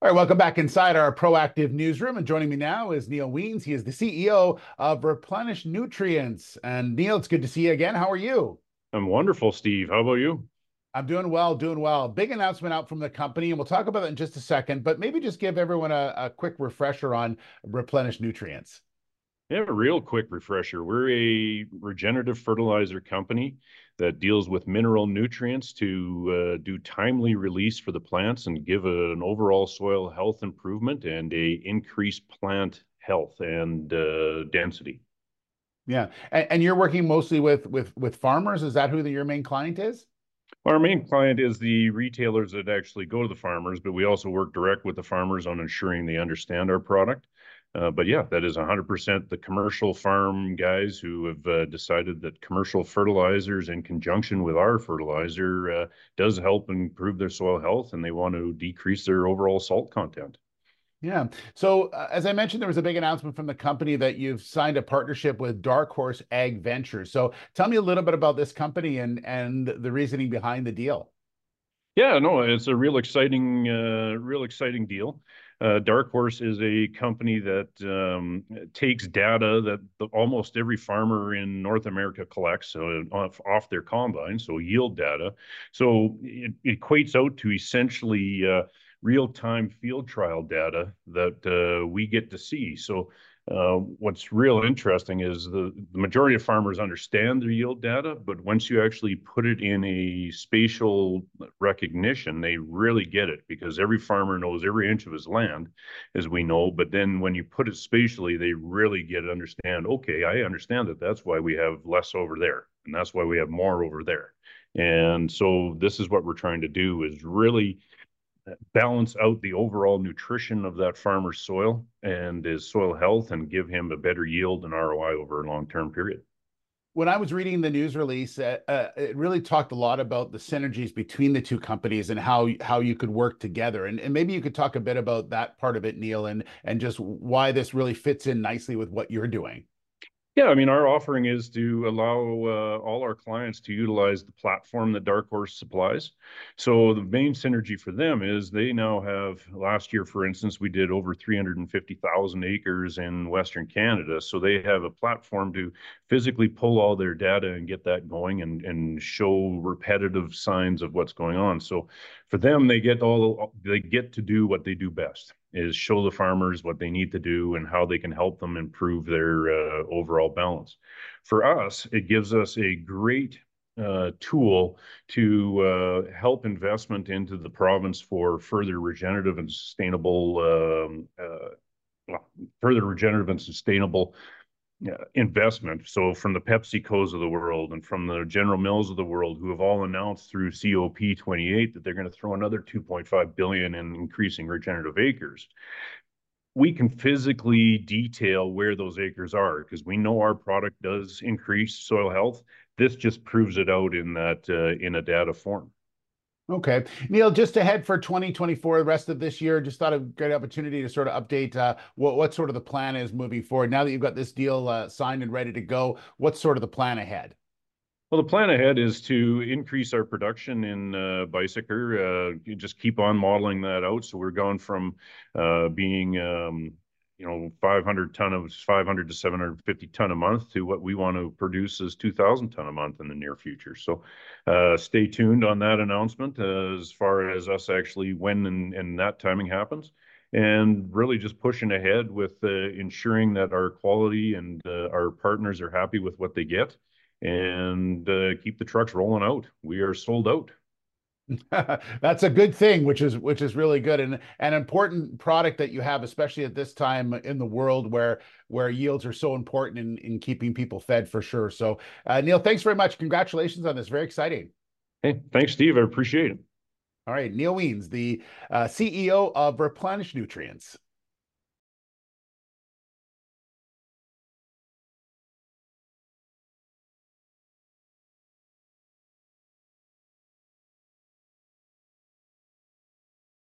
All right, welcome back inside our Proactive newsroom. And joining me now is Neil Wiens. He is the CEO of Replenish Nutrients. And Neil, it's good to see you again. How are you? I'm wonderful, Steve. How about you? I'm doing well, doing well. Big announcement out from the company, and we'll talk about that in just a second. But maybe just give everyone a, a quick refresher on Replenish Nutrients. Yeah, a real quick refresher. We're a regenerative fertilizer company that deals with mineral nutrients to uh, do timely release for the plants and give a, an overall soil health improvement and a increased plant health and uh, density. Yeah, and, and, you're working mostly with with with farmers. Is that who the, your main client is? Our main client is the retailers that actually go to the farmers, but we also work direct with the farmers on ensuring they understand our product. Uh, but yeah, that is 100% the commercial farm guys who have uh, decided that commercial fertilizers in conjunction with our fertilizer uh, does help improve their soil health and they want to decrease their overall salt content. Yeah. So, uh, as I mentioned, there was a big announcement from the company that you've signed a partnership with Dark Horse Ag Ventures. So, tell me a little bit about this company and and the reasoning behind the deal. Yeah, no, it's a real exciting, uh, real exciting deal. Uh, Dark Horse is a company that um, takes data that the, almost every farmer in North America collects uh, off, off, their combine, so yield data. So it, it equates out to essentially uh, real-time field trial data that uh, we get to see. So uh, what's real interesting is the, the majority of farmers understand their yield data, but once you actually put it in a spatial recognition, they really get it because every farmer knows every inch of his land, as we know. But then when you put it spatially, they really get it, understand, okay, I understand that that's why we have less over there, and that's why we have more over there. And so this is what we're trying to do is really balance out the overall nutrition of that farmer's soil and his soil health and give him a better yield and ROI over a long-term period. When I was reading the news release, uh, uh, it really talked a lot about the synergies between the two companies and how how you could work together. And, and maybe you could talk a bit about that part of it, Neil, and and just why this really fits in nicely with what you're doing. Yeah, I mean, our offering is to allow uh, all our clients to utilize the platform that Dark Horse supplies. So the main synergy for them is they now have, last year, for instance, we did over 350,000 acres in Western Canada. So they have a platform to physically pull all their data and get that going and, and show repetitive signs of what's going on. So for them, they get all, they get to do what they do best is show the farmers what they need to do and how they can help them improve their uh, overall balance. For us, it gives us a great uh, tool to uh, help investment into the province for further regenerative and sustainable, um, uh, further regenerative and sustainable investment. So from the PepsiCos of the world and from the General Mills of the world, who have all announced through COP28 that they're going to throw another 2.5 billion in increasing regenerative acres. We can physically detail where those acres are because we know our product does increase soil health. This just proves it out in that uh, in a data form. Okay. Neil, just ahead for 2024, the rest of this year, just thought a great opportunity to sort of update uh, what, what sort of the plan is moving forward. Now that you've got this deal uh, signed and ready to go, what's sort of the plan ahead? Well, the plan ahead is to increase our production in uh, Beiseker, uh, just keep on modeling that out. So we're going from uh, being um, you know 500 ton of 500 to 750 ton a month to what we want to produce as 2000 ton a month in the near future. So uh, stay tuned on that announcement uh, as far as us actually when and, and that timing happens. And really just pushing ahead with uh, ensuring that our quality and uh, our partners are happy with what they get and uh, keep the trucks rolling out. We are sold out That's a good thing, which is which is really good and an important product that you have, especially at this time in the world where where yields are so important in in keeping people fed for sure. So, uh, Neil, thanks very much. Congratulations on this. Very exciting. Hey, thanks, Steve. I appreciate it. All right, Neil Wiens, the uh, CEO of Replenish Nutrients.